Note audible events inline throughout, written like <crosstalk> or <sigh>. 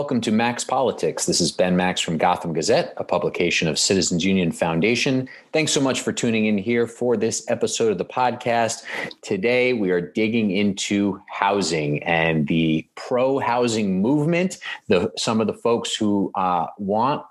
Welcome to Max Politics. This is Ben Max from Gotham Gazette, a publication of Citizens Union Foundation. Thanks so much for tuning in here for this episode of the podcast. Today we are digging into housing and the pro housing movement, the some of the folks who uh, want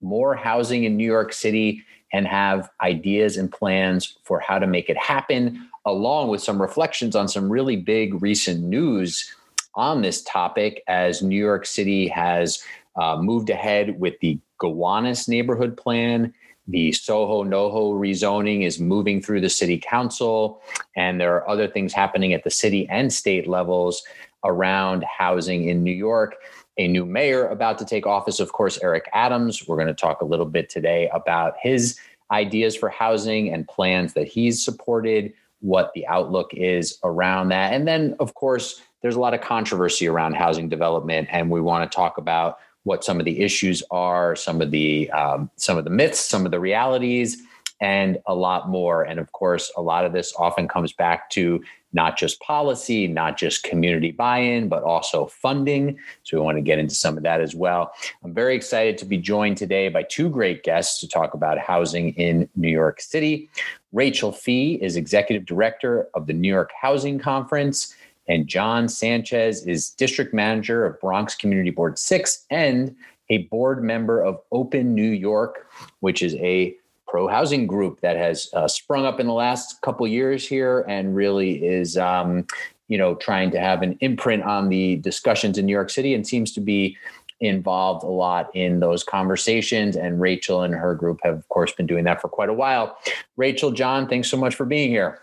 more housing in New York City and have ideas and plans for how to make it happen, along with some reflections on some really big recent news on this topic as New York City has uh, moved ahead with the Gowanus neighborhood plan. The Soho NoHo rezoning is moving through the city council, and there are other things happening at the city and state levels around housing in New York. A new mayor about to take office, of course, Eric Adams. We're going to talk a little bit today about his ideas for housing and plans that he's supported, what the outlook is around that. And then, of course, there's a lot of controversy around housing development, and we want to talk about what some of the issues are, some of the um, some of the myths, some of the realities, and a lot more. And of course, a lot of this often comes back to not just policy, not just community buy-in, but also funding. So we want to get into some of that as well. I'm very excited to be joined today by two great guests to talk about housing in New York City. Rachel Fee is executive director of the New York Housing Conference and John Sanchez is district manager of Bronx Community Board 6 and a board member of Open New York, which is a pro housing group that has uh, sprung up in the last couple years here and really is um, you know trying to have an imprint on the discussions in New York City and seems to be involved a lot in those conversations and Rachel and her group have of course been doing that for quite a while. Rachel, John, thanks so much for being here.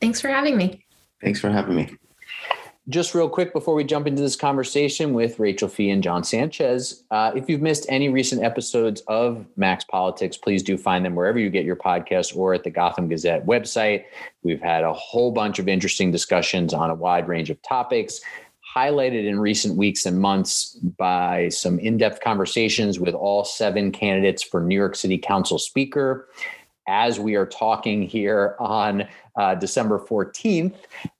Thanks for having me. Thanks for having me. Just real quick before we jump into this conversation with Rachel Fee and John Sanchez, uh, if you've missed any recent episodes of Max Politics, please do find them wherever you get your podcast or at the Gotham Gazette website. We've had a whole bunch of interesting discussions on a wide range of topics, highlighted in recent weeks and months by some in depth conversations with all seven candidates for New York City Council Speaker as we are talking here on uh, December 14th,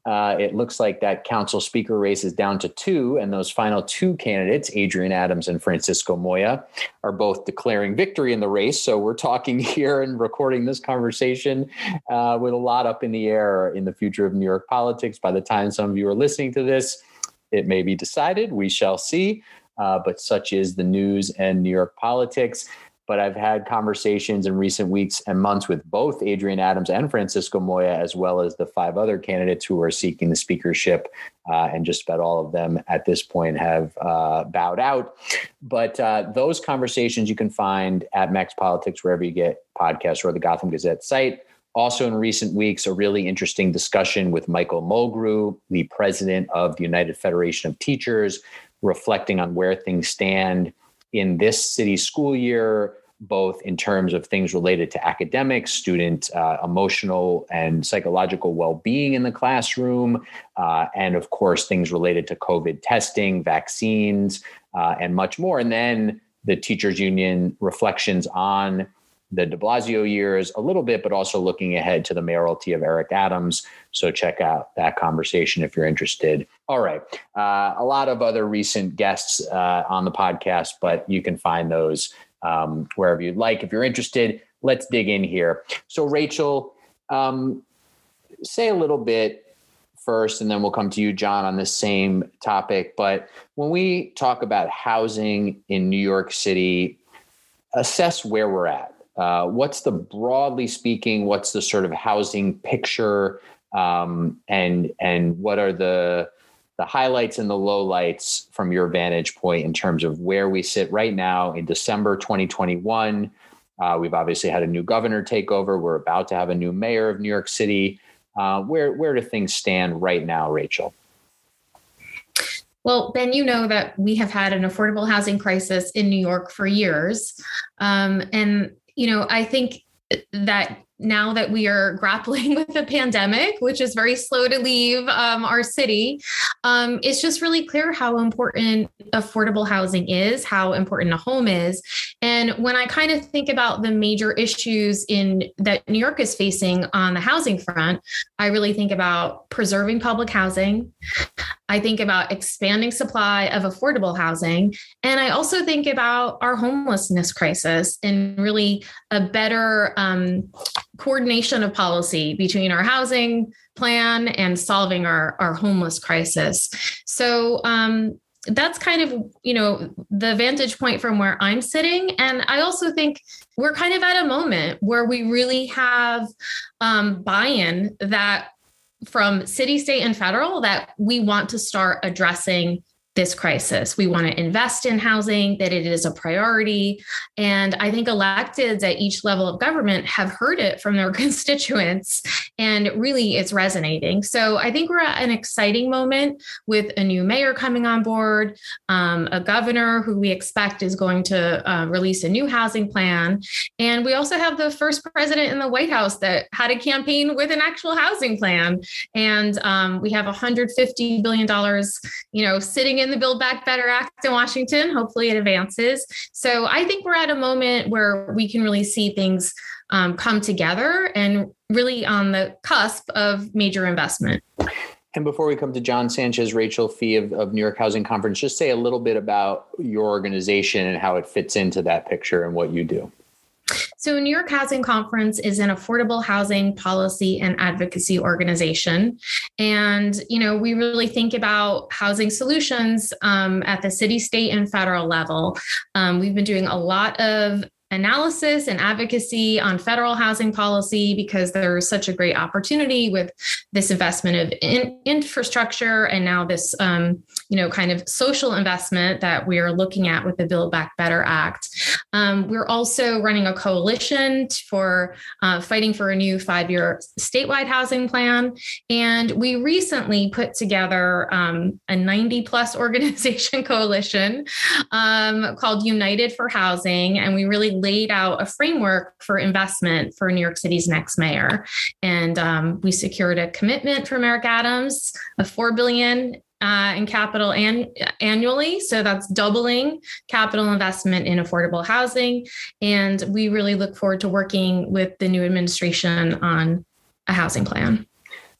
uh, it looks like that council speaker race is down to two, and those final two candidates, Adrienne Adams and Francisco Moya, are both declaring victory in the race. So we're talking <laughs> here and recording this conversation uh, with a lot up in the air in the future of New York politics. By the time some of you are listening to this, it may be decided. We shall see. Uh, but such is the news and New York politics but I've had conversations in recent weeks and months with both Adrienne Adams and Francisco Moya, as well as the five other candidates who are seeking the speakership. Uh, and just about all of them at this point have uh, bowed out. But uh, those conversations you can find at Max Politics, wherever you get podcasts or the Gotham Gazette site. Also, in recent weeks, a really interesting discussion with Michael Mulgrew, the president of the United Federation of Teachers, reflecting on where things stand in this city school year, both in terms of things related to academics, student uh, emotional and psychological well being in the classroom, uh, and of course, things related to COVID testing, vaccines, uh, and much more. And then the teachers union reflections on the de Blasio years a little bit, but also looking ahead to the mayoralty of Eric Adams. So check out that conversation if you're interested. All right. Uh, a lot of other recent guests uh, on the podcast, but you can find those um, wherever you'd like. If you're interested, let's dig in here. So, Rachel, um, say a little bit first, and then we'll come to you, John, on the same topic. But when we talk about housing in New York City, assess where we're at uh, what's the broadly speaking? What's the sort of housing picture, um, and and what are the the highlights and the lowlights from your vantage point in terms of where we sit right now in December 2021? Uh, we've obviously had a new governor take over. We're about to have a new mayor of New York City. Uh, where where do things stand right now, Rachel? Well, Ben, you know that we have had an affordable housing crisis in New York for years. Um, and you know, I think that now that we are grappling <laughs> with the pandemic, which is very slow to leave um, our city, um, it's just really clear how important affordable housing is, how important a home is. And when I kind of think about the major issues in that New York is facing on the housing front, I really think about preserving public housing. I think about expanding supply of affordable housing. And I also think about our homelessness crisis and really a better um, coordination of policy between our housing plan and solving our, our homeless crisis. So, um, that's kind of you know the vantage point from where i'm sitting and i also think we're kind of at a moment where we really have um, buy-in that from city state and federal that we want to start addressing this crisis. We want to invest in housing, that it is a priority. And I think electeds at each level of government have heard it from their <laughs> constituents, and really it's resonating. So I think we're at an exciting moment with a new mayor coming on board, um, a governor who we expect is going to uh, release a new housing plan. And we also have the first president in the White House that had a campaign with an actual housing plan. And um, we have $150 billion, you know, sitting in in the Build Back Better Act in Washington. Hopefully, it advances. So I think we're at a moment where we can really see things um, come together and really on the cusp of major investment. And before we come to John Sanchez, Rachel Fee of, of New York Housing Conference, just say a little bit about your organization and how it fits into that picture and what you do. So, New York Housing Conference is an affordable housing policy and advocacy organization. And, you know, we really think about housing solutions um, at the city, state, and federal level. Um, we've been doing a lot of analysis and advocacy on federal housing policy because there's such a great opportunity with this investment of in, infrastructure and now this um, you know kind of social investment that we're looking at with the build back better act. Um, we're also running a coalition for uh, fighting for a new five-year statewide housing plan. And we recently put together um, a 90 plus <laughs> organization coalition um, called united for housing. And we really laid out a framework for investment for New York City's next mayor. And um, we secured a commitment from Eric Adams of four billion uh, in capital and annually. So that's doubling capital investment in affordable housing. And we really look forward to working with the new administration on a housing plan.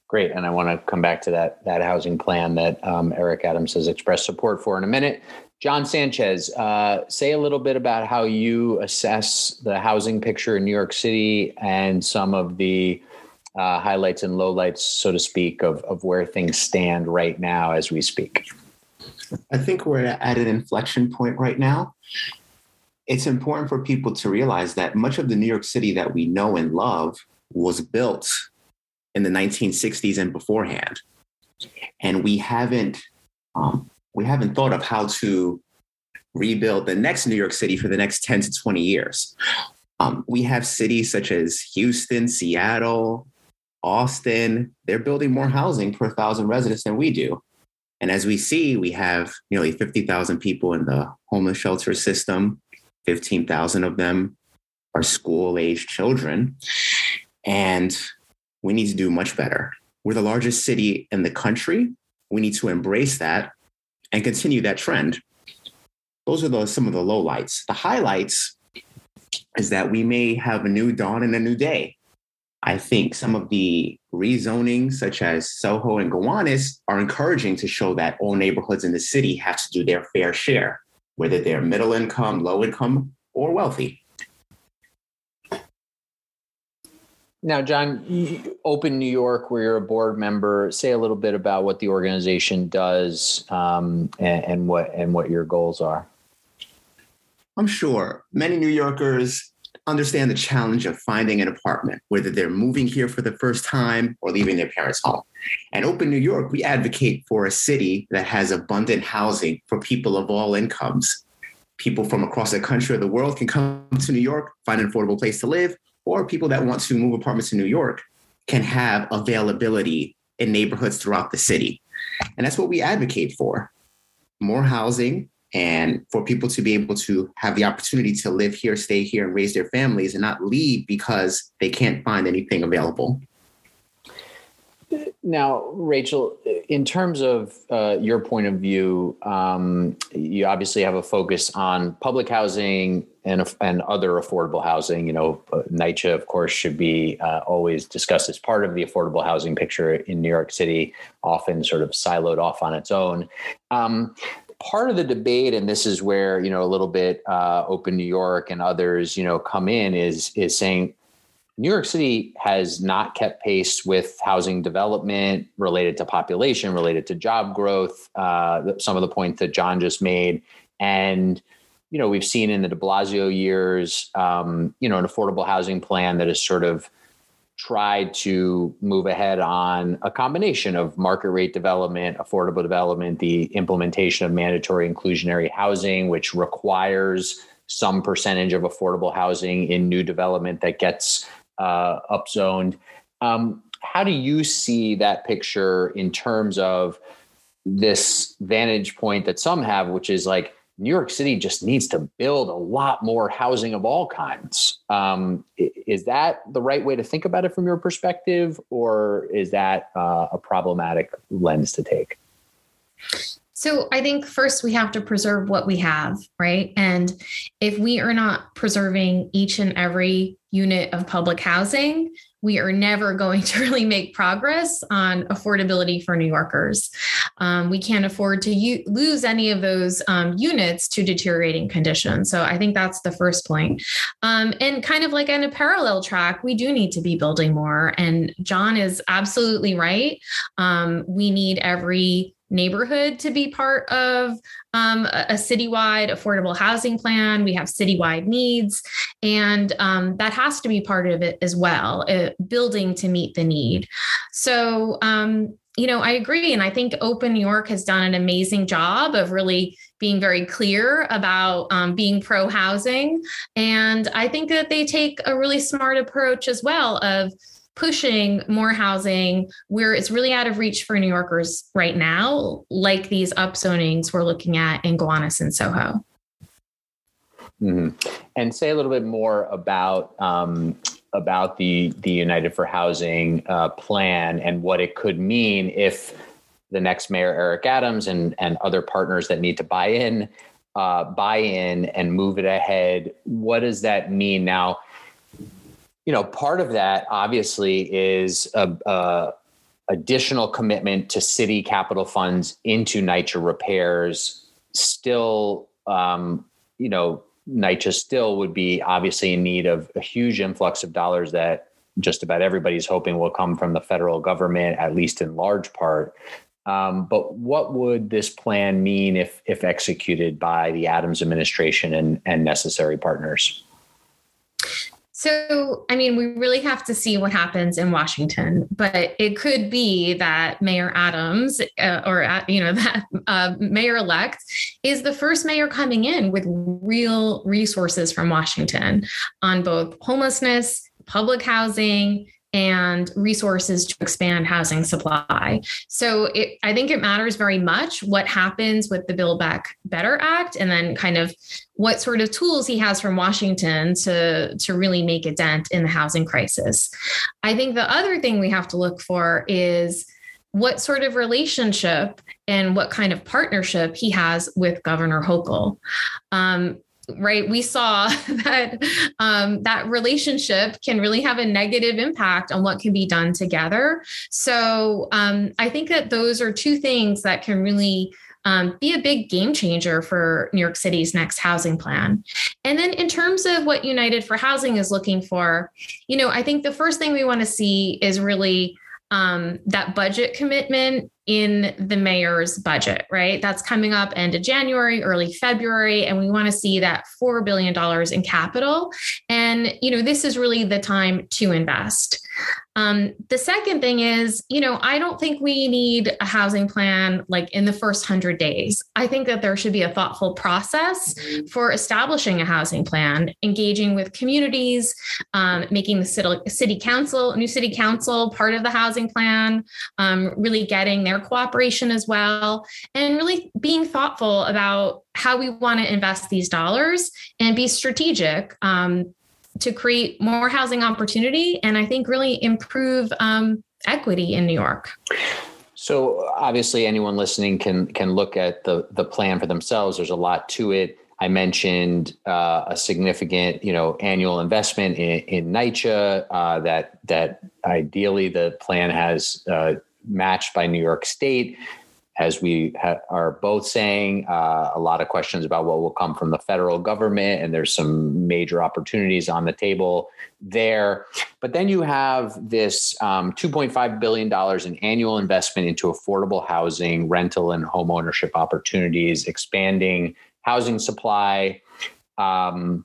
Great, and I want to come back to that that housing plan that um, Eric Adams has expressed support for in a minute. John Sanchez, uh, say a little bit about how you assess the housing picture in New York City and some of the uh, highlights and lowlights, so to speak, of, of where things stand right now as we speak. I think we're at an inflection point right now. It's important for people to realize that much of the New York City that we know and love was built in the 1960s and beforehand. And we haven't um, we haven't thought of how to rebuild the next New York City for the next 10 to 20 years. Um, we have cities such as Houston, Seattle, Austin. They're building more housing per thousand residents than we do. And as we see, we have nearly 50,000 people in the homeless shelter system. 15,000 of them are school age children. And we need to do much better. We're the largest city in the country. We need to embrace that and continue that trend. Those are the, some of the lowlights. The highlights is that we may have a new dawn and a new day. I think some of the rezoning, such as Soho and Gowanus, are encouraging to show that all neighborhoods in the city have to do their fair share, whether they're middle income, low income, or wealthy. Now, John, Open New York, where you're a board member, say a little bit about what the organization does um, and, and what and what your goals are. I'm sure many New Yorkers understand the challenge of finding an apartment, whether they're moving here for the first time or leaving their parents' home. And Open New York, we advocate for a city that has abundant housing for people of all incomes. People from across the country or the world can come to New York, find an affordable place to live, or people that want to move apartments in New York can have availability in neighborhoods throughout the city. And that's what we advocate for more housing and for people to be able to have the opportunity to live here, stay here, and raise their families and not leave because they can't find anything available. Now, Rachel, in terms of uh, your point of view, um, you obviously have a focus on public housing and and other affordable housing. You know, uh, NYCHA, of course, should be uh, always discussed as part of the affordable housing picture in New York City, often sort of siloed off on its own. Um, part of the debate, and this is where you know a little bit uh, Open New York and others, you know, come in is is saying New York City has not kept pace with housing development related to population, related to job growth. Uh, some of the points that John just made, and you know we've seen in the De Blasio years, um, you know, an affordable housing plan that has sort of tried to move ahead on a combination of market rate development, affordable development, the implementation of mandatory inclusionary housing, which requires some percentage of affordable housing in new development that gets uh, upzoned. Um, how do you see that picture in terms of this vantage point that some have, which is like New York City just needs to build a lot more housing of all kinds? Um, is that the right way to think about it from your perspective, or is that uh, a problematic lens to take? So I think first we have to preserve what we have, right? And if we are not preserving each and every unit of public housing, we are never going to <laughs> really make progress on affordability for New Yorkers. Um, we can't afford to u- lose any of those um, units to deteriorating conditions. So I think that's the first point. Um, and kind of like on a parallel track, we do need to be building more. And John is absolutely right. Um, we need every neighborhood to be part of um, a, citywide affordable housing plan. We have citywide needs, and um, that has to be part of it as well, uh, building to meet the need. So, um, you know, I agree. And I think Open New York has done an amazing job of really being very clear about um, being pro housing. And I think that they take a really smart approach as well of pushing more housing where it's really out of reach for New Yorkers right now, like these upzonings we're looking at in Gowanus and Soho. Mm-hmm. And say a little bit more about um, about the the United for Housing uh, plan and what it could mean if the next mayor Eric Adams and and other partners that need to buy in uh, buy in and move it ahead. What does that mean now? You know, part of that obviously is a, a additional commitment to city capital funds into NYCHA repairs. Still, um, you know, NYCHA still would be obviously in need of a huge influx of dollars that just about everybody's hoping will come from the federal government, at least in large part. Um, but what would this plan mean if if executed by the Adams administration and, and necessary partners? So, I mean, we really have to see what happens in Washington, but it could be that Mayor Adams, uh, or uh, you know, <laughs> that uh, mayor elect, is the first mayor coming in with real resources from Washington on both homelessness, public housing, and resources to expand housing supply. So it, I think it matters very much what happens with the Build Back Better Act and then kind of what sort of tools he has from Washington to, to really make a dent in the housing crisis. I think the other thing we have to look for is what sort of relationship and what kind of partnership he has with Governor Hochul. Um, right we saw <laughs> that um, that relationship can really have a negative impact on what can be done together so um, i think that those are two things that can really um, be a big game changer for New York City's next housing plan. And then, in terms of what United for Housing is looking for, you know, I think the first thing we want to see is really um, that budget commitment in the mayor's budget, right? That's coming up end of January, early February, and we want to see that $4 billion in capital. And, you know, this is really the time to invest. Um, the second thing is, you know, I don't think we need a housing plan like in the first 100 days. I think that there should be a thoughtful process for establishing a housing plan, engaging with communities, um, making the city, city council, new city council part of the housing plan, um, really getting their cooperation as well, and really being thoughtful about how we want to invest these dollars and be strategic. Um, to create more housing opportunity and I think really improve um, equity in New York. So obviously, anyone listening can can look at the the plan for themselves. There's a lot to it. I mentioned uh, a significant, you know, annual investment in, in NYCHA uh, that that ideally the plan has uh, matched by New York State as we ha- are both saying, uh, a lot of questions about what will come from the federal government, and there's some major opportunities on the table there. But then you have this um, $2.5 billion in annual investment into affordable housing, rental, and home ownership opportunities, expanding housing supply. Um,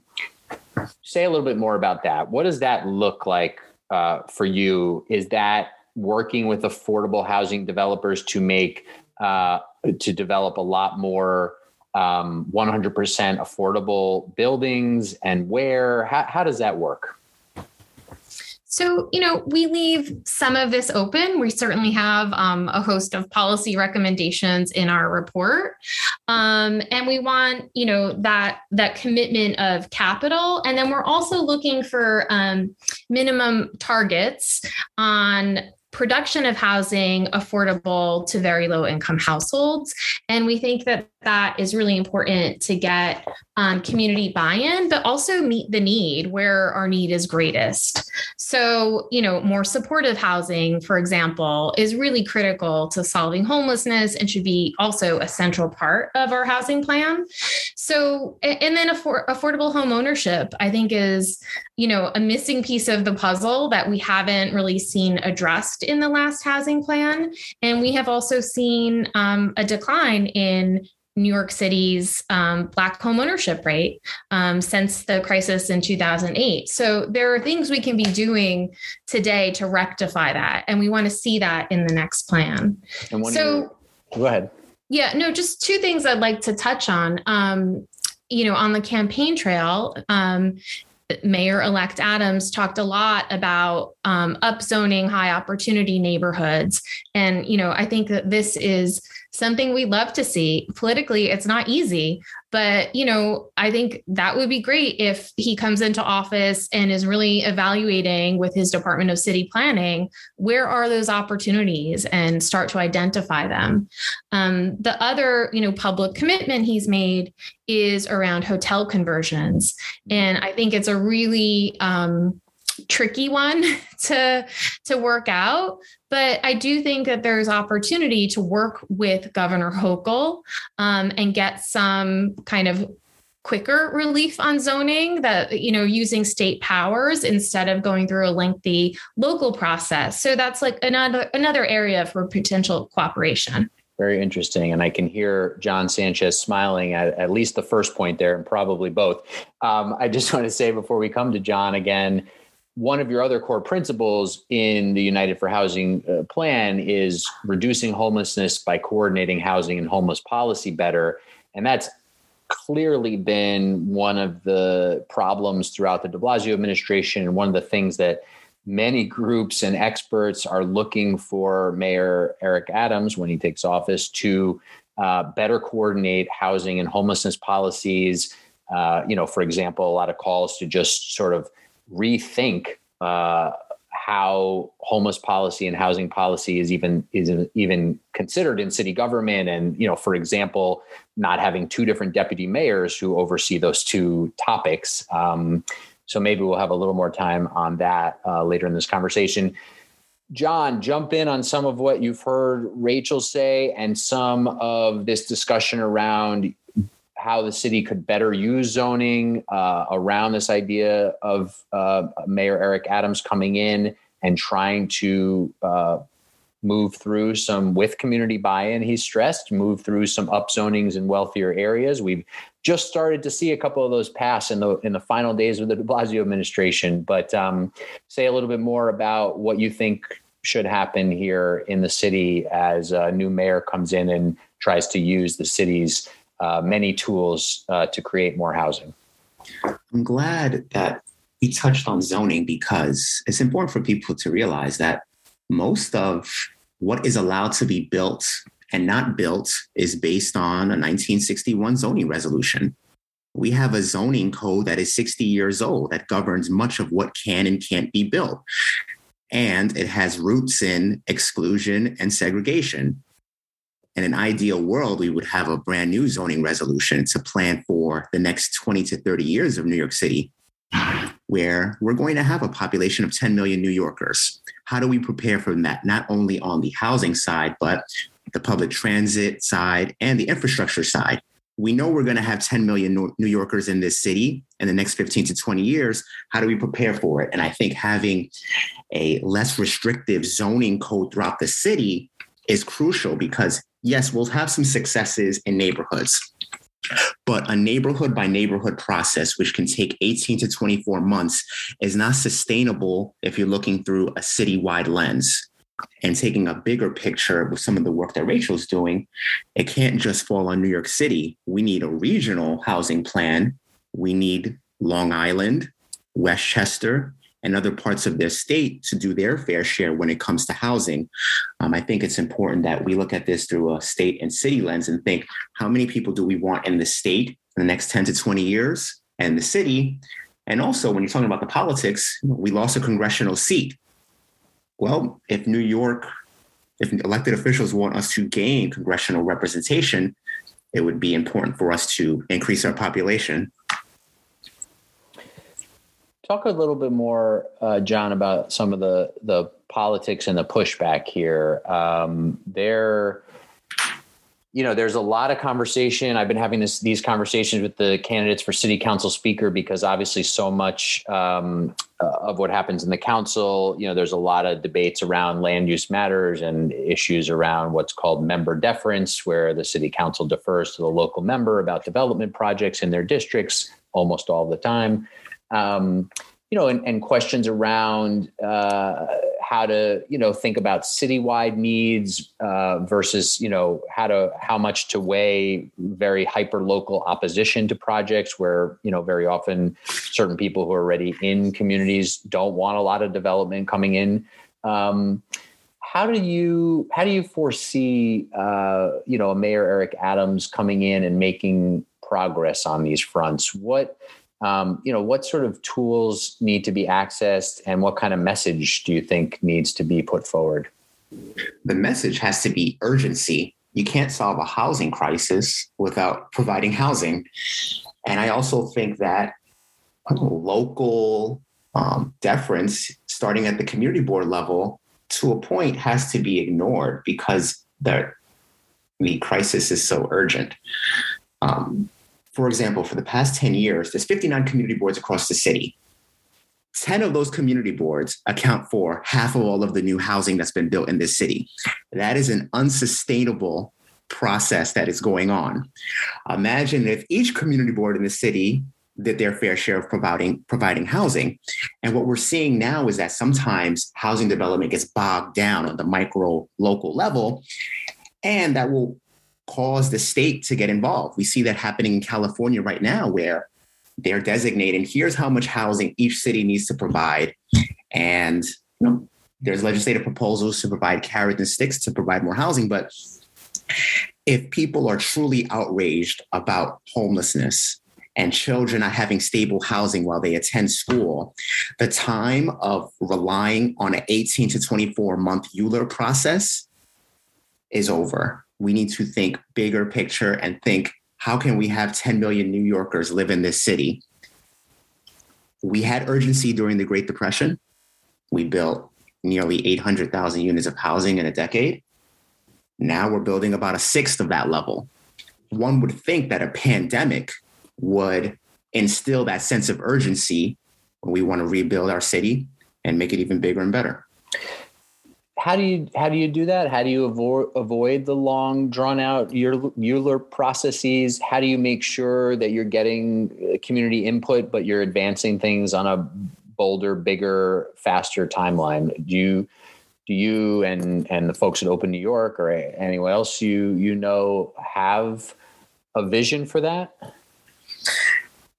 say a little bit more about that. What does that look like uh, for you? Is that working with affordable housing developers to make uh, to develop a lot more um, 100% affordable buildings and where? How, how does that work? So, you know, we leave some of this open. We certainly have um, a host of policy recommendations in our report, um, and we want, you know, that that commitment of capital, and then we're also looking for um, minimum targets on production of housing affordable to very low income households. And we think that that is really important to get um, community buy in, but also meet the need where our need is greatest. So, you know, more supportive housing, for example, is really critical to solving homelessness and should be also a central part of our housing plan. So, and then affor- affordable home ownership, I think, is, you know, a missing piece of the puzzle that we haven't really seen addressed in the last housing plan. And we have also seen um, a decline in New York City's um, Black home ownership rate um, since the crisis in 2008. So there are things we can be doing today to rectify that. And we want to see that in the next plan. And so, go ahead. Yeah, no, just two things I'd like to touch on. Um, you know, on the campaign trail, um, Mayor elect Adams talked a lot about um, upzoning high opportunity neighborhoods. And, you know, I think that this is something we love to see. Politically, it's not easy, but you know, I think that would be great if he comes into office and is really evaluating with his Department of City Planning where are those opportunities and start to identify them. Um, the other, you know, public commitment he's made is around hotel conversions, and I think it's a really um, tricky one <laughs> to to work out but i do think that there's opportunity to work with governor hochul um, and get some kind of quicker relief on zoning that you know using state powers instead of going through a lengthy local process so that's like another another area for potential cooperation very interesting. And I can hear John Sanchez smiling at at least the first point there, and probably both. Um, I just <laughs> want to say before we come to John again, one of your other core principles in the United for Housing uh, plan is reducing homelessness by coordinating housing and homeless policy better. And that's clearly been one of the problems throughout the de Blasio administration and one of the things that many groups and experts are looking for Mayor Eric Adams when he takes office to uh, better coordinate housing and homelessness policies. Uh, you know, for example, a lot of calls to just sort of rethink uh, how homeless policy and housing policy is even is even considered in city government. And you know for example not having two different deputy mayors who oversee those two topics. Um, so maybe we'll have a little more time on that uh, later in this conversation. John jump in on some of what you've heard rachel say and some of this discussion around how the city could better use zoning uh, around this idea of uh, Mayor Eric Adams coming in and trying to uh, move through some with community buy-in. He stressed move through some upzonings in wealthier areas. We've just started to see a couple of those pass in the in the final days of the De Blasio administration. But um, say a little bit more about what you think should happen here in the city as a new mayor comes in and tries to use the city's uh, many tools uh, to create more housing. I'm glad that we touched on zoning because it's important for people to realize that most of what is allowed to be built and not built is based on a 1961 zoning resolution. We have a zoning code that is 60 years old that governs much of what can and can't be built. and it has roots in exclusion and segregation. In an ideal world, we would have a brand new zoning resolution to plan for the next 20 to 30 years of New York City, where we're going to have a population of 10 million New Yorkers. How do we prepare for that, not only on the housing side, but the public transit side and the infrastructure side? we know we're going to have 10 million New Yorkers in this city in the next 15 to 20 years. How do we prepare for it? And I think having a less restrictive zoning code throughout the city is crucial because, yes, we'll have some successes in neighborhoods. But a neighborhood by neighborhood process, which can take 18 to 24 months, is not sustainable if you're looking through a citywide lens and taking a bigger picture with some of the work that Rachel's doing, it can't just fall on New York City. We need a regional housing plan. We need Long Island, Westchester, and other parts of their state to do their fair share when it comes to housing. Um, I think it's important that we look at this through a state and city lens and think how many people do we want in the state in the next 10 to 20 years and the city? And also, when you're talking about the politics, we lost a congressional seat well, if New York, if elected officials want us to gain congressional representation, it would be important for us to increase our population. Talk a little bit more, uh, John, about some of the the politics and the pushback here. Um, there you know, there's a lot of conversation. I've been having this these conversations with the candidates for city council speaker because obviously so much um, uh, of what happens in the council, you know, there's a lot of debates around land use matters and issues around what's called member deference, where the city council defers to the local member about development projects in their districts almost all the time. Um, you know, and, and questions around uh, how to, you know, think about citywide needs uh, versus, you know, how to how much to weigh very hyper local opposition to projects, where you know very often certain people who are already in communities don't want a lot of development coming in. Um, how do you how do you foresee uh, you know Mayor Eric Adams coming in and making progress on these fronts? What um, you know, what sort of tools need to be accessed and what kind of message do you think needs to be put forward? The message has to be urgency. You can't solve a housing crisis without providing housing. And I also think that local um, deference, starting at the community board level, to a point has to be ignored because the, the crisis is so urgent. Um, for example, for the past 10 years, there's 59 community boards across the city. 10 of those community boards account for half of all of the new housing that's been built in this city. That is an unsustainable process that is going on. Imagine if each community board in the city did their fair share of providing providing housing. And what we're seeing now is that sometimes housing development gets bogged down on the micro local level and that will cause the state to get involved. We see that happening in California right now, where they're designating here's how much housing each city needs to provide. And you know, there's legislative proposals to provide carrots and sticks to provide more housing. But if people are truly outraged about homelessness and children not having stable housing while they attend school, the time of relying on an 18 to 24 month ULURP process is over we need to think bigger picture and think how can we have 10 million New Yorkers live in this city? We had urgency during the Great Depression. We built nearly 800,000 units of housing in a decade. Now we're building about a sixth of that level. One would think that a pandemic would instill that sense of urgency when we want to rebuild our city and make it even bigger and better how do you how do you do that? How do you avoid avoid the long drawn out ULURP processes? How do you make sure that you're getting uh, community input, but you're advancing things on a bolder, bigger, faster timeline? Do you do you and and the folks at Open New York or anyone else you you know have a vision for that?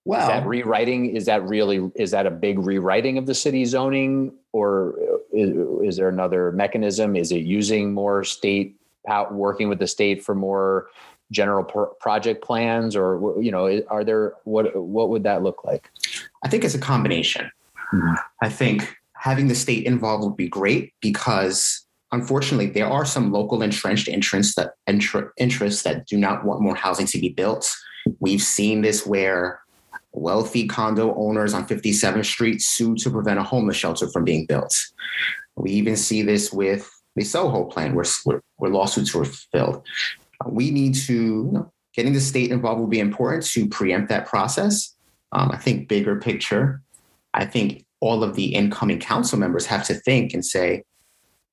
Well, is that rewriting? Is that really is that a big rewriting of the city zoning, or is, is there another mechanism? Is it using more state working with the state for more general project plans, or you know, are there what what would that look like? I think it's a combination. Mm-hmm. I think having the state involved would be great because unfortunately there are some local entrenched interests that interests that do not want more housing to be built. We've seen this where wealthy condo owners on 57th Street sue to prevent a homeless shelter from being built. We even see this with the Soho plan where, where, where lawsuits were filed. We need to, you know, getting the state involved will be important to preempt that process. Um, I think bigger picture, I think all of the incoming council members have to think and say,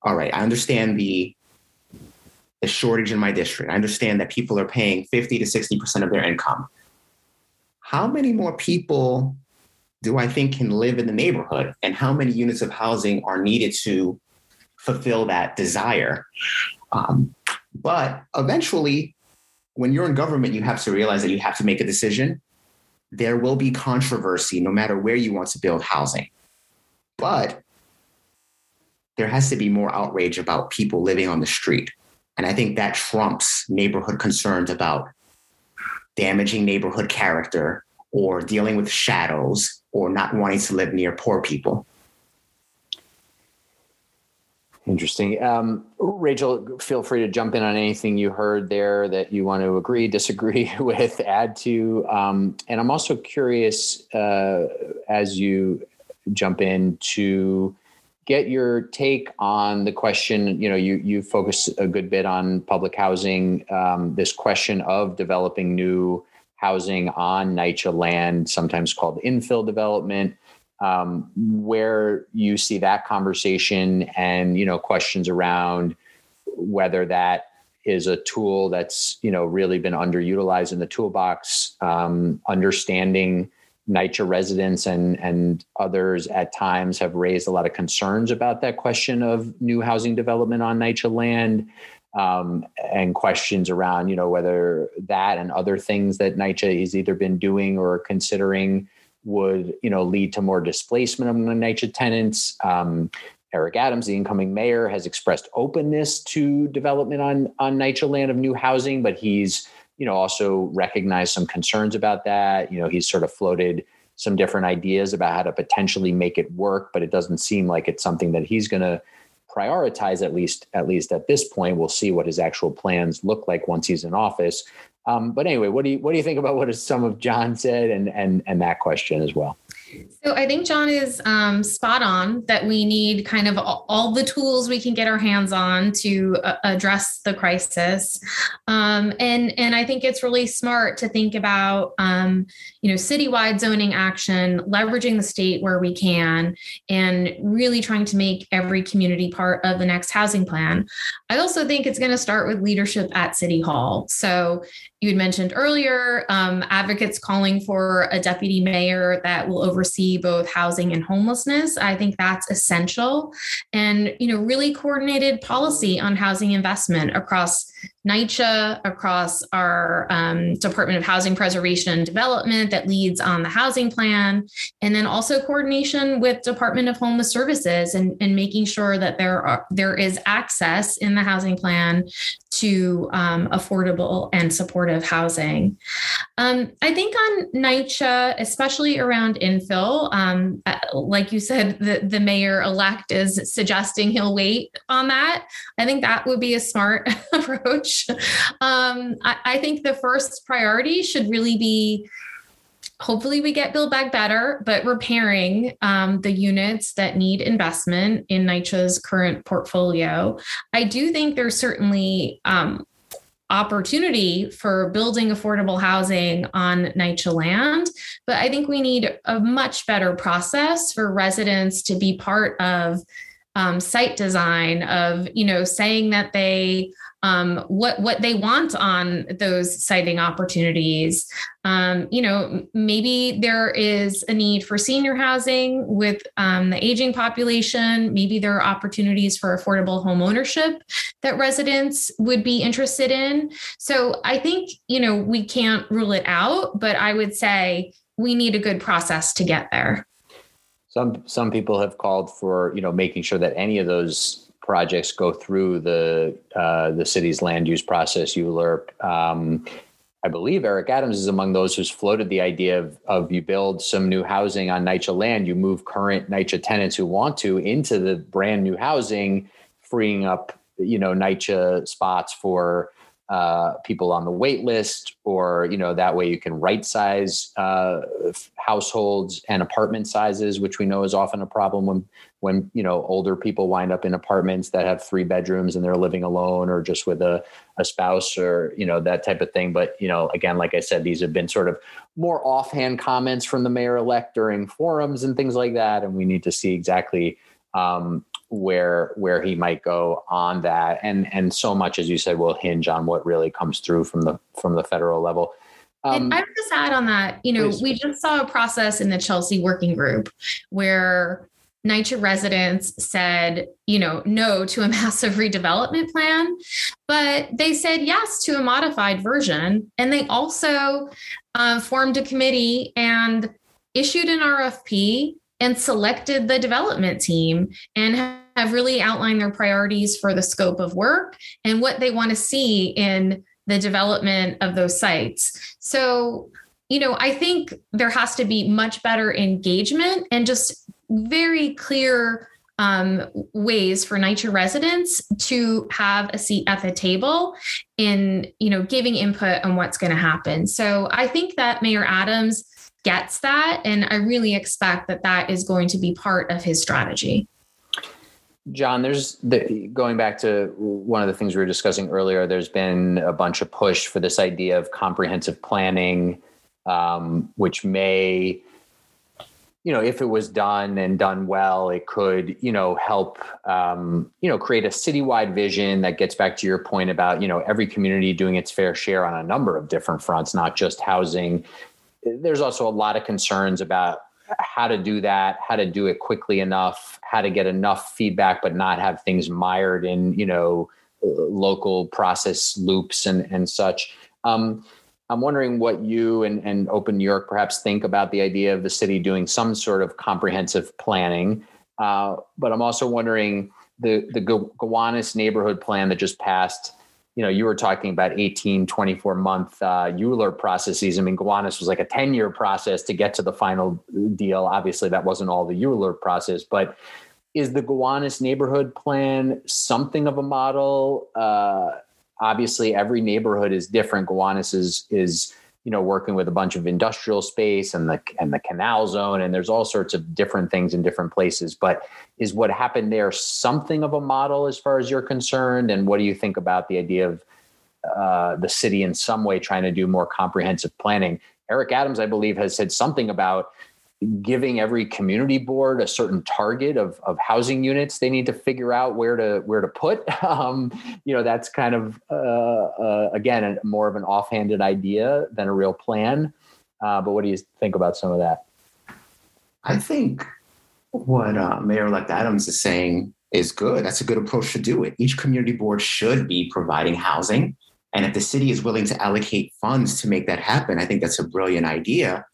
all right, I understand the the shortage in my district. I understand that people are paying 50 to 60% of their income. How many more people do I think can live in the neighborhood? And how many units of housing are needed to fulfill that desire? Um, but eventually, when you're in government, you have to realize that you have to make a decision. There will be controversy no matter where you want to build housing. But there has to be more outrage about people living on the street. And I think that trumps neighborhood concerns about damaging neighborhood character or dealing with shadows or not wanting to live near poor people. Interesting. Um, Rachel, feel free to jump in on anything you heard there that you want to agree, <laughs> disagree with, add to. Um, and I'm also curious uh, as you jump in to get your take on the question. You know, you you focus a good bit on public housing. Um, this question of developing new housing on NYCHA land, sometimes called infill development um, where you see that conversation and you know questions around whether that is a tool that's you know really been underutilized in the toolbox um, understanding NYCHA residents and and others at times have raised a lot of concerns about that question of new housing development on NYCHA land um, and questions around you know whether that and other things that NYCHA has either been doing or considering would you know lead to more displacement among NYCHA tenants. Um, Eric Adams, the incoming mayor, has expressed openness to development on on NYCHA land of new housing, but he's you know also recognized some concerns about that. You know, he's sort of floated some different ideas about how to potentially make it work, but it doesn't seem like it's something that he's going to prioritize at least at least at this point. We'll see what his actual plans look like once he's in office. Um, but anyway, what do you what do you think about what some of John said and and and that question as well? So I think John is um, spot on that we need kind of all, the tools we can get our hands on to uh, address the crisis, um, and and I think it's really smart to think about um, you know citywide zoning action, leveraging the state where we can, and really trying to make every community part of the next housing plan. I also think it's going to start with leadership at City Hall. So you had mentioned earlier, um, advocates calling for a deputy mayor that will oversee both housing and homelessness. I think that's essential. And, you know, really coordinated policy on housing investment across NYCHA, across our um, Department of Housing Preservation and Development that leads on the housing plan, and then also coordination with Department of Homeless Services and, and making sure that there are there is access in the housing plan to um, affordable and supportive housing. Um, I think on NYCHA, especially around infill, um, uh, like you said, the, the mayor elect is suggesting he'll wait on that. I think that would be a smart <laughs> approach. Um, I, I think the first priority should really be hopefully we get build back better but repairing um, the units that need investment in NYCHA's current portfolio i do think there's certainly um, opportunity for building affordable housing on NYCHA land. But I think we need a much better process for residents to be part of um, site design of, you know, saying that they um, what what they want on those siting opportunities. Um, you know, maybe there is a need for senior housing with um, the aging population. Maybe there are opportunities for affordable home ownership that residents would be interested in. So I think you know we can't rule it out, but I would say we need a good process to get there. Some some people have called for you know making sure that any of those projects go through the uh, the city's land use process, ULURP. Um, I believe Eric Adams is among those who's floated the idea of, of you build some new housing on NYCHA land, you move current NYCHA tenants who want to into the brand new housing, freeing up, you know, NYCHA spots for uh, people on the wait list, or you know that way you can right size uh, households and apartment sizes, which we know is often a problem when when you know older people wind up in apartments that have three bedrooms and they're living alone or just with a, a spouse or you know that type of thing. But you know, again, like I said, these have been sort of more offhand comments from the mayor elect during forums and things like that, and we need to see exactly um, where where he might go on that and and so much as you said will hinge on what really comes through from the from the federal level um, and I would just add on that, you know, please. we just saw a process in the Chelsea working group where NYCHA residents said, you know, no to a <laughs> massive redevelopment plan, but they said yes to a modified version. And they also uh, formed a committee and issued an RFP and selected the development team and have really outlined their priorities for the scope of work and what they want to see in the development of those sites. So, you know, I think there has to be much better engagement and just very clear um, ways for NYCHA residents to have a seat at the table in, you know, giving input on what's going to happen. So I think that Mayor Adams gets that. And I really expect that that is going to be part of his strategy. John, there's the, going back to one of the things we were discussing earlier. There's been a bunch of push for this idea of comprehensive planning, um, which may, you know, if it was done and done well, it could, you know, help, um, you know, create a citywide vision that gets back to your point about, you know, every community doing its fair share on a number of different fronts, not just housing, there's also a lot of concerns about how to do that, how to do it quickly enough, how to get enough feedback, but not have things mired in, you know, local process loops and, and such. Um, I'm wondering what you and, and Open New York perhaps think about the idea of the city doing some sort of comprehensive planning. Uh, but I'm also wondering the, the Gowanus neighborhood plan that just passed you know, you were talking about 18, 24 month uh, ULURP processes. I mean, Gowanus was like a 10 year process to get to the final deal. Obviously, that wasn't all the ULURP process, but is the Gowanus neighborhood plan something of a model? Uh, obviously, every neighborhood is different. Gowanus is, is you know working with a bunch of industrial space and the and the canal zone and there's all sorts of different things in different places. But is what happened there something of a model as far as you're concerned? And what do you think about the idea of uh, the city in some way trying to do more comprehensive planning? Eric adams i believe has said something about giving every community board a certain target of, of housing units they need to figure out where to where to put. <laughs> Um, you know that's kind of uh, uh, again a, more of an offhanded idea than a real plan. Uh, but what do you think about some of that? I think what uh, mayor-elect adams is saying is good. That's a good approach to do it. Each community board should be providing housing. And if the city is willing to allocate funds to make that happen i think that's a brilliant idea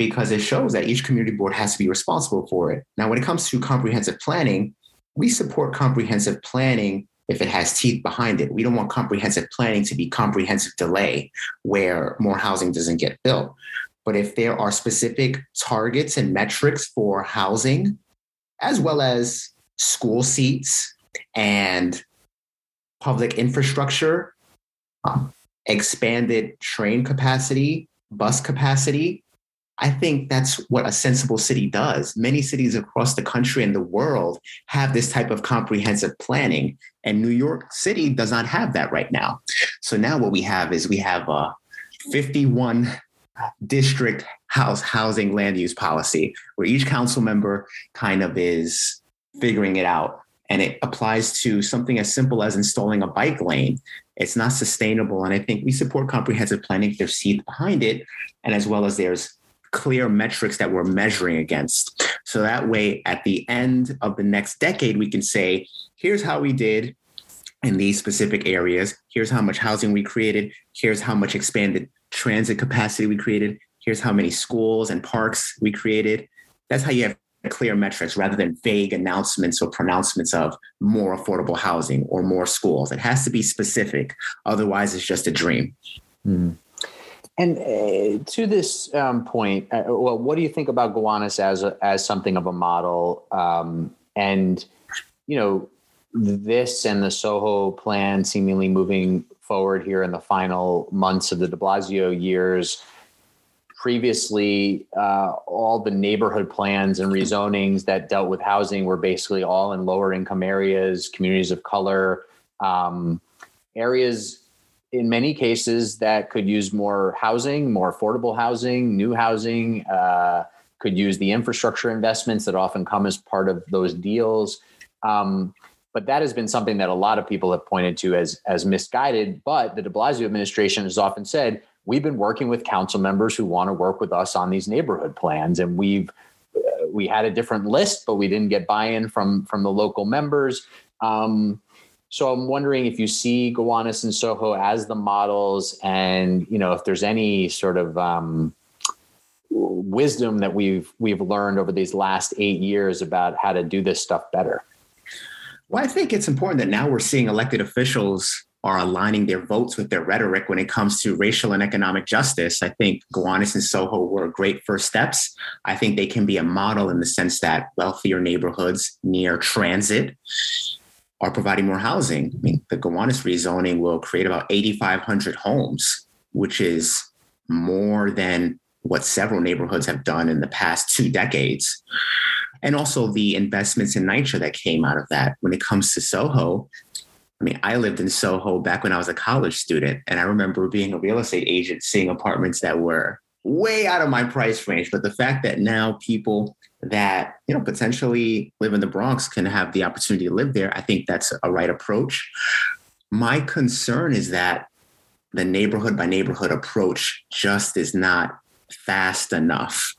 because it shows that each community board has to be responsible for it. Now, when it comes to comprehensive planning, we support comprehensive planning if it has teeth behind it. We don't want comprehensive planning to be comprehensive delay where more housing doesn't get built. But if there are specific targets and metrics for housing, as well as school seats and public infrastructure, um, expanded train capacity, bus capacity, I think that's what a sensible city does. Many cities across the country and the world have this type of comprehensive planning, and New York City does not have that right now. So now what we have is we have a 51 district house housing land use policy where each council member kind of is figuring it out and it applies to something as simple as installing a bike lane it's not sustainable and i think we support comprehensive planning there's seed behind it and as well as there's clear metrics that we're measuring against. So that way, at the end of the next decade, we can say, here's how we did in these specific areas. Here's how much housing we created. Here's how much expanded transit capacity we created. Here's how many schools and parks we created. That's how you have clear metrics rather than vague announcements or pronouncements of more affordable housing or more schools. It has to be specific. Otherwise, it's just a dream. Mm. And uh, to this um, point, uh, well, what do you think about Gowanus as a, as something of a model? Um, and you know, this and the Soho plan seemingly moving forward here in the final months of the De Blasio years. Previously, uh, all the neighborhood plans and rezonings that dealt with housing were basically all in lower income areas, communities of color, um, areas in many cases that could use more housing, more affordable housing, new housing, uh, could use the infrastructure investments that often come as part of those deals. Um, but that has been something that a lot of people have pointed to as as misguided. But the De Blasio administration has often said we've been working with council members who want to work with us on these neighborhood plans, and we've uh, we had a different list, but we didn't get buy-in from from the local members. Um, so I'm wondering if you see Gowanus and Soho as the models, and you know if there's any sort of um, wisdom that we've we've learned over these last eight years about how to do this stuff better. Well, I think it's important that now we're seeing elected officials are aligning their votes with their rhetoric when it comes to racial and economic justice. I think Gowanus and Soho were great first steps. I think they can be a model in the sense that wealthier neighborhoods near transit are providing more housing. I mean, the Gowanus rezoning will create about 8,500 homes, which is more than what several neighborhoods have done in the past two decades and also the investments in NYCHA that came out of that. When it comes to Soho, I mean, I lived in Soho back when I was a college student, and I remember being a real estate agent seeing apartments that were way out of my price range. But the fact that now people that you know potentially live in the Bronx can have the opportunity to live there, I think that's a right approach. My concern is that the neighborhood by neighborhood approach just is not fast enough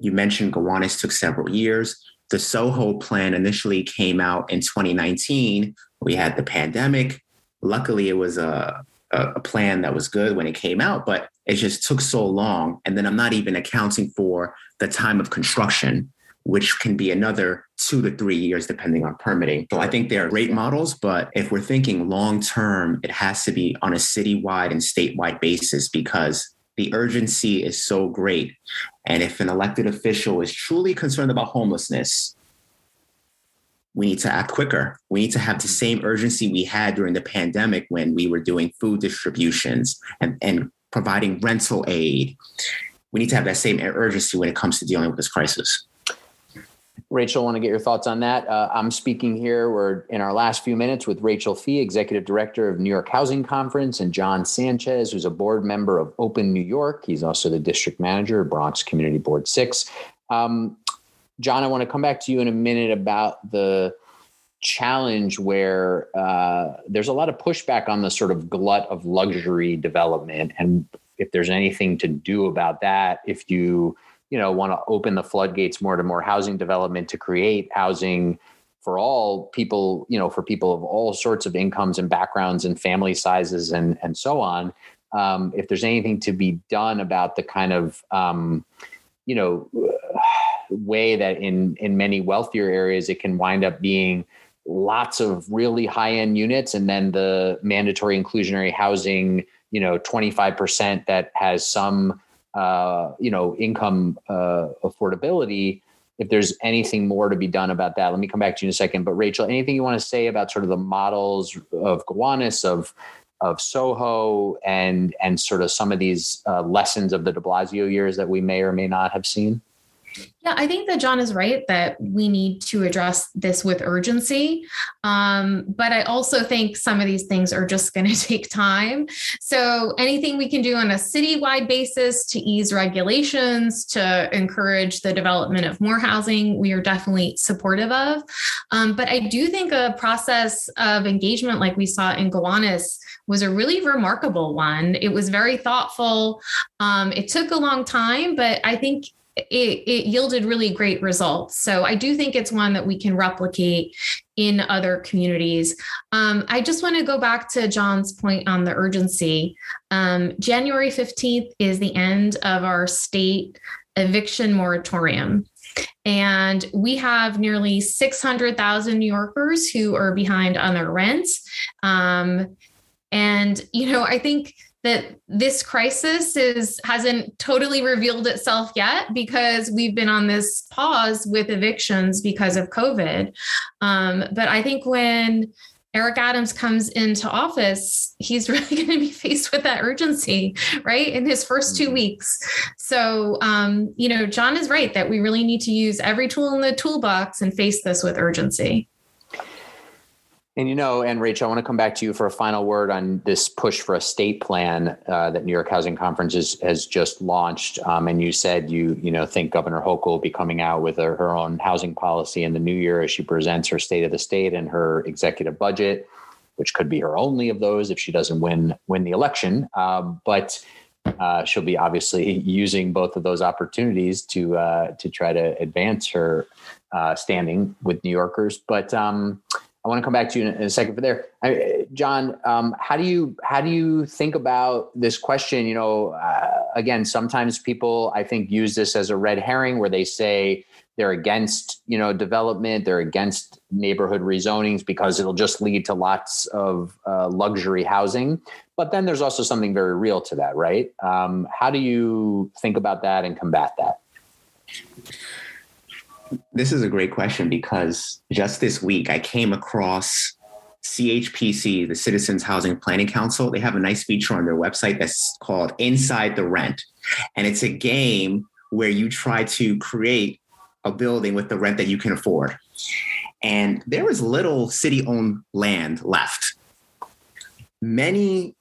you mentioned Gowanus took several years. The Soho plan initially came out in 2019. We had the pandemic. Luckily, it was a, a plan that was good when it came out, but it just took so long. And then I'm not even accounting for the time of construction, which can be another two to three years depending on permitting. So I think they're great models, but if we're thinking long term, it has to be on a citywide and statewide basis because the urgency is so great. And if an elected official is truly concerned about homelessness, we need to act quicker. We need to have the same urgency we had during the pandemic when we were doing food distributions and, and providing rental aid. We need to have that same urgency when it comes to dealing with this crisis. Rachel, I want to get your thoughts on that. Uh, I'm speaking here. We're in our last few minutes with Rachel Fee, Executive Director of New York Housing Conference, and John Sanchez, who's a board member of Open New York. He's also the district manager of Bronx Community Board 6. Um, John, I want to come back to you in a minute about the challenge where uh, there's a lot of pushback on the sort of glut of luxury development. And if there's anything to do about that, if you you know want to open the floodgates more to more housing development to create housing for all people you know for people of all sorts of incomes and backgrounds and family sizes and and so on um, if there's anything to be done about the kind of um, you know way that in in many wealthier areas it can wind up being lots of really high end units and then the mandatory inclusionary housing you know 25% that has some uh, you know, income uh, affordability. If there's anything more to be done about that, let me come back to you in a second. But Rachel, anything you want to say about sort of the models of Gowanus, of of Soho, and and sort of some of these uh, lessons of the De Blasio years that we may or may not have seen? Yeah, I think that John is right that we need to address this with urgency. Um, but I also think some of these things are just <laughs> going to take time. So anything we can do on a citywide basis to ease regulations, to encourage the development of more housing, we are definitely supportive of. Um, but I do think a process of engagement like we saw in Gowanus was a really remarkable one. It was very thoughtful. Um, it took a long time, but I think it, it yielded really great results. So I do think it's one that we can replicate in other communities. Um, I just want to go back to John's point on the urgency. Um, January 15th is the end of our state eviction moratorium. And we have nearly 600,000 New Yorkers who are behind on their rents. Um, and, you know, I think that this crisis is hasn't totally revealed itself yet because we've been on this pause with evictions because of COVID. Um, but I think when Eric Adams comes into office, he's <laughs> really going to be faced with that urgency, right? In his first two mm-hmm. weeks. So, um, you know, John is right that we really need to use every tool in the toolbox and face this with urgency. And you know, and Rachel, I want to come back to you for a final word on this push for a state plan uh, that New York Housing Conference has, has just launched. Um, and you said you you know think Governor Hochul will be coming out with her, her own housing policy in the new year as she presents her state of the state and her executive budget, which could be her only of those if she doesn't win win the election. Um, but uh, she'll be obviously <laughs> using both of those opportunities to uh, to try to advance her uh, standing with New Yorkers. But um, I want to come back to you in a second for there. I, John, um, how do you how do you think about this question? You know, uh, again, sometimes people I think use this as a red herring, where they say they're against you know development, they're against neighborhood rezonings because it'll just lead to lots of uh, luxury housing. But then there's also something very real to that, right? Um, how do you think about that and combat that? This is a great question because just this week I came across CHPC, the Citizens Housing Planning Council. They have a nice feature on their website that's called Inside the Rent. And it's a game where you try to create a building with the rent that you can afford. And there is little city owned land left. Many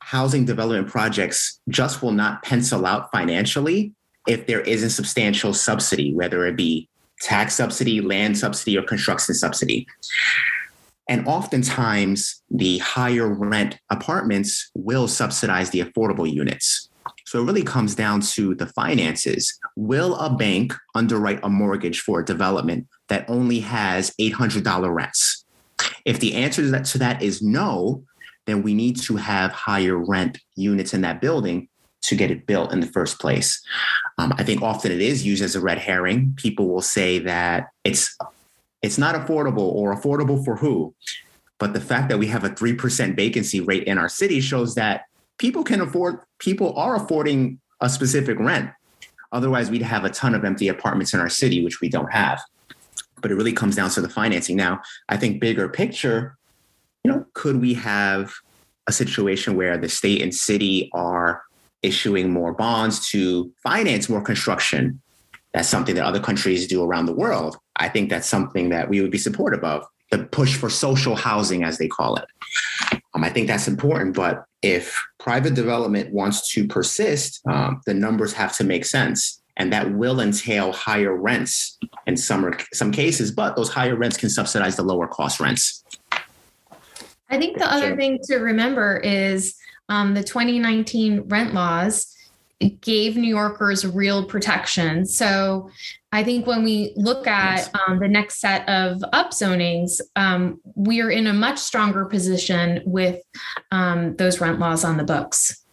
housing development projects just will not pencil out financially if there isn't substantial subsidy, whether it be tax subsidy, land subsidy, or construction subsidy. And oftentimes, the higher rent apartments will subsidize the affordable units. So it really comes down to the finances. Will a bank underwrite a mortgage for a development that only has $800 rents? If the answer to that, to that is no, then we need to have higher rent units in that building to get it built in the first place. Um, I think often it is used as a red herring. People will say that it's it's not affordable or affordable for who. But the fact that we have a 3% vacancy rate in our city shows that people can afford, people are affording a specific rent. Otherwise, we'd have a ton of empty apartments in our city, which we don't have. But it really comes down to the financing. Now, I think bigger picture, you know, could we have a situation where the state and city are issuing more bonds to finance more construction. That's something that other countries do around the world. I think that's something that we would be supportive of. The push for social housing, as they call it. Um, I think that's important. But if private development wants to persist, um, the numbers have to make sense. And that will entail higher rents in some, some cases, but those higher rents can subsidize the lower cost rents. I think the other thing to remember is um, the 2019 rent laws gave New Yorkers real protection. So I think when we look at um, the next set of upzonings, um, we are in a much stronger position with um, those rent laws on the books.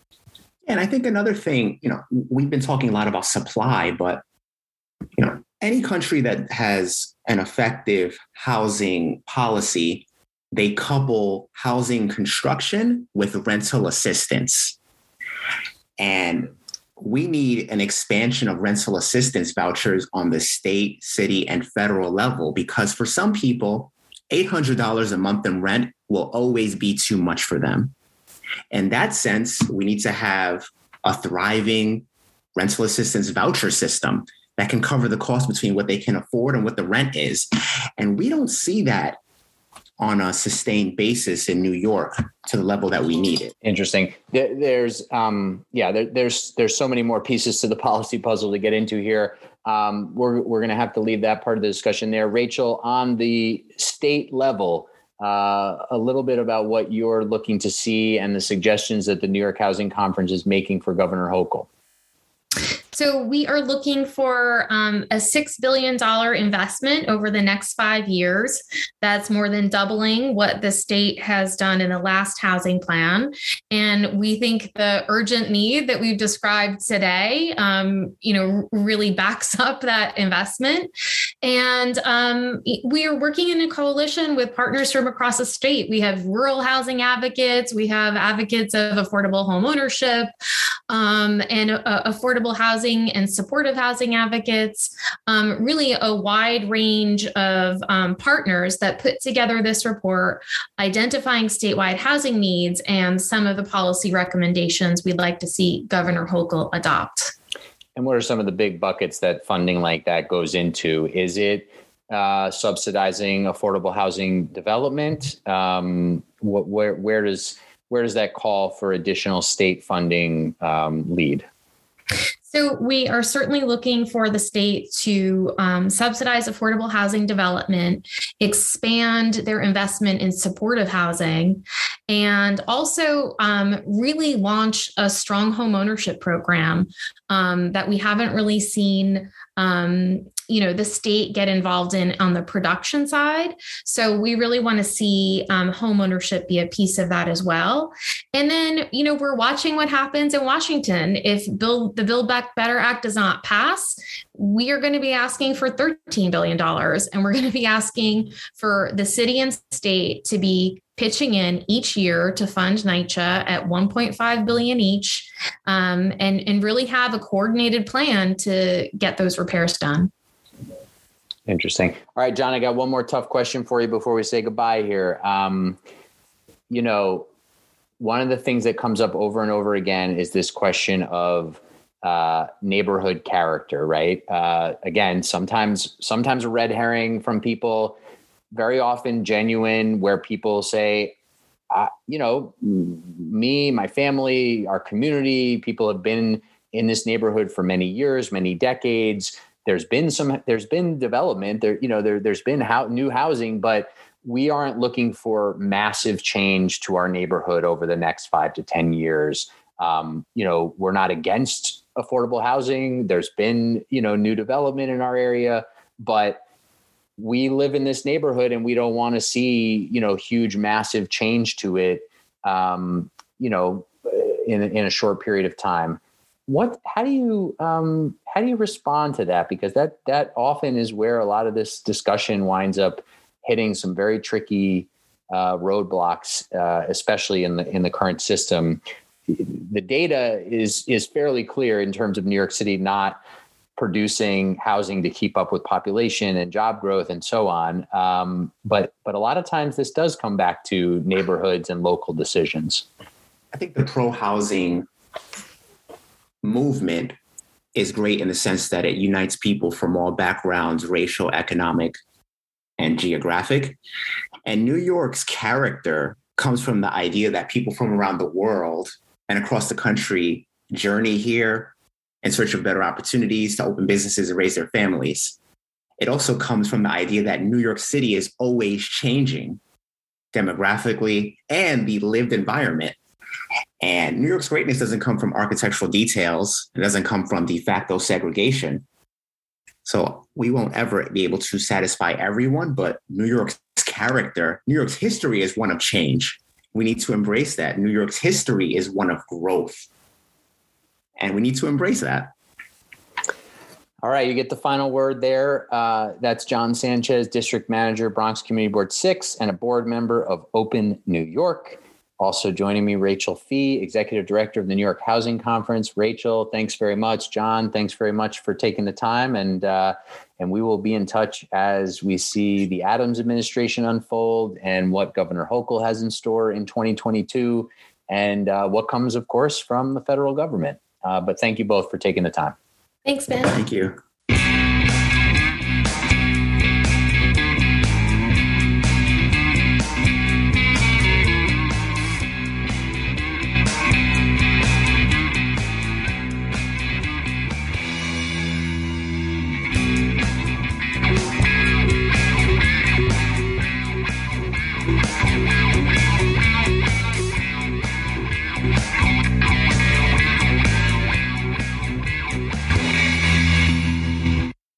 And I think another thing, you know, we've been talking a lot about supply, but you know, any country that has an effective housing policy they couple housing construction with rental assistance. And we need an expansion of rental assistance vouchers on the state, city, and federal level because for some people, $800 a month in rent will always be too much for them. In that sense, we need to have a thriving rental assistance voucher system that can cover the cost between what they can afford and what the rent is. And we don't see that on a sustained basis in New York to the level that we need it. Interesting. There's, um, yeah, there, there's there's so many more pieces to the <laughs> policy puzzle to get into here. Um, we're we're going to have to leave that part of the discussion there. Rachel, on the state level, uh, a little bit about what you're looking to see and the suggestions that the New York Housing Conference is making for Governor Hochul. So we are looking for um, a $6 billion investment over the next five years. That's more than doubling what the state has done in the last housing plan. And we think the urgent need that we've described today, um, you know, really backs <laughs> up that investment. And um, we are working in a coalition with partners from across the state. We have rural housing advocates, we have advocates of affordable home ownership um, and uh, affordable housing and supportive housing advocates, um, really a wide range of um, partners that put together this report, identifying statewide housing needs and some of the policy recommendations we'd like to see Governor Hochul adopt. And what are some of the big buckets that funding like that goes into? Is it uh, subsidizing affordable housing development? Um, where, where does where does that call for additional state funding um, lead? So, we are certainly looking for the state to um, subsidize affordable housing development, expand their investment in supportive housing, and also um, really launch a strong home ownership program um, that we haven't really seen um, you know the state get involved in on the production side. So we really want to see um, home ownership be a piece of that as well. And then you know we're watching what happens in washington. If bill the build back better act does not pass we are going to be asking for $13 billion and we're going to be asking for the city and state to be pitching in each year to fund NYCHA at 1.5 billion each um, and, and really have a coordinated plan to get those repairs done. Interesting. All right, John, I got one more tough question for you before we say goodbye here. Um, you know, one of the things that comes up over and over again is this question of uh, neighborhood character, right? Uh, again, sometimes sometimes a red herring from people, very often genuine, where people say, uh, you know, me, my family, our community, people have been in this neighborhood for many years, many decades there's been some there's been development there you know there there's been how, new housing but we aren't looking for massive change to our neighborhood over the next five to ten years. Um, you know we're not against affordable housing. There's been you know new development in our area but we live in this neighborhood and we don't want to see you know huge massive change to it um, you know in, in a short period of time what how do you um, how do you respond to that? Because that that often is where a lot of this discussion winds up hitting some very tricky uh, roadblocks uh, especially in the in the current system. The data is is fairly clear in terms of New York City not producing housing to keep up with population and job growth and so on. Um, but but a lot of times this does come back to neighborhoods and local decisions. I think the pro housing movement is great in the sense that it unites people from all backgrounds, racial, economic, and geographic. And New York's character comes from the idea that people from around the world and across the country journey here in search of better opportunities to open businesses and raise their families. It also comes from the idea that New York City is always changing demographically and the lived environment. And New York's greatness doesn't come from architectural details, it doesn't come from de facto segregation. So we won't ever be able to satisfy everyone, but New York's character, New York's history is one of change. We need to embrace that. New York's history is one of growth. And we need to embrace that. All right, you get the final word there. Uh, that's John Sanchez, District Manager, Bronx Community Board 6, and a board member of Open New York. Also joining me, Rachel Fee, Executive Director of the New York Housing Conference. Rachel, thanks very much. John, thanks very much for taking the time, and uh, and we will be in touch as we see the Adams administration unfold and what Governor Hochul has in store in 2022, and uh, what comes, of course, from the federal government. Uh, but thank you both for taking the time. Thanks, Ben. Thank you.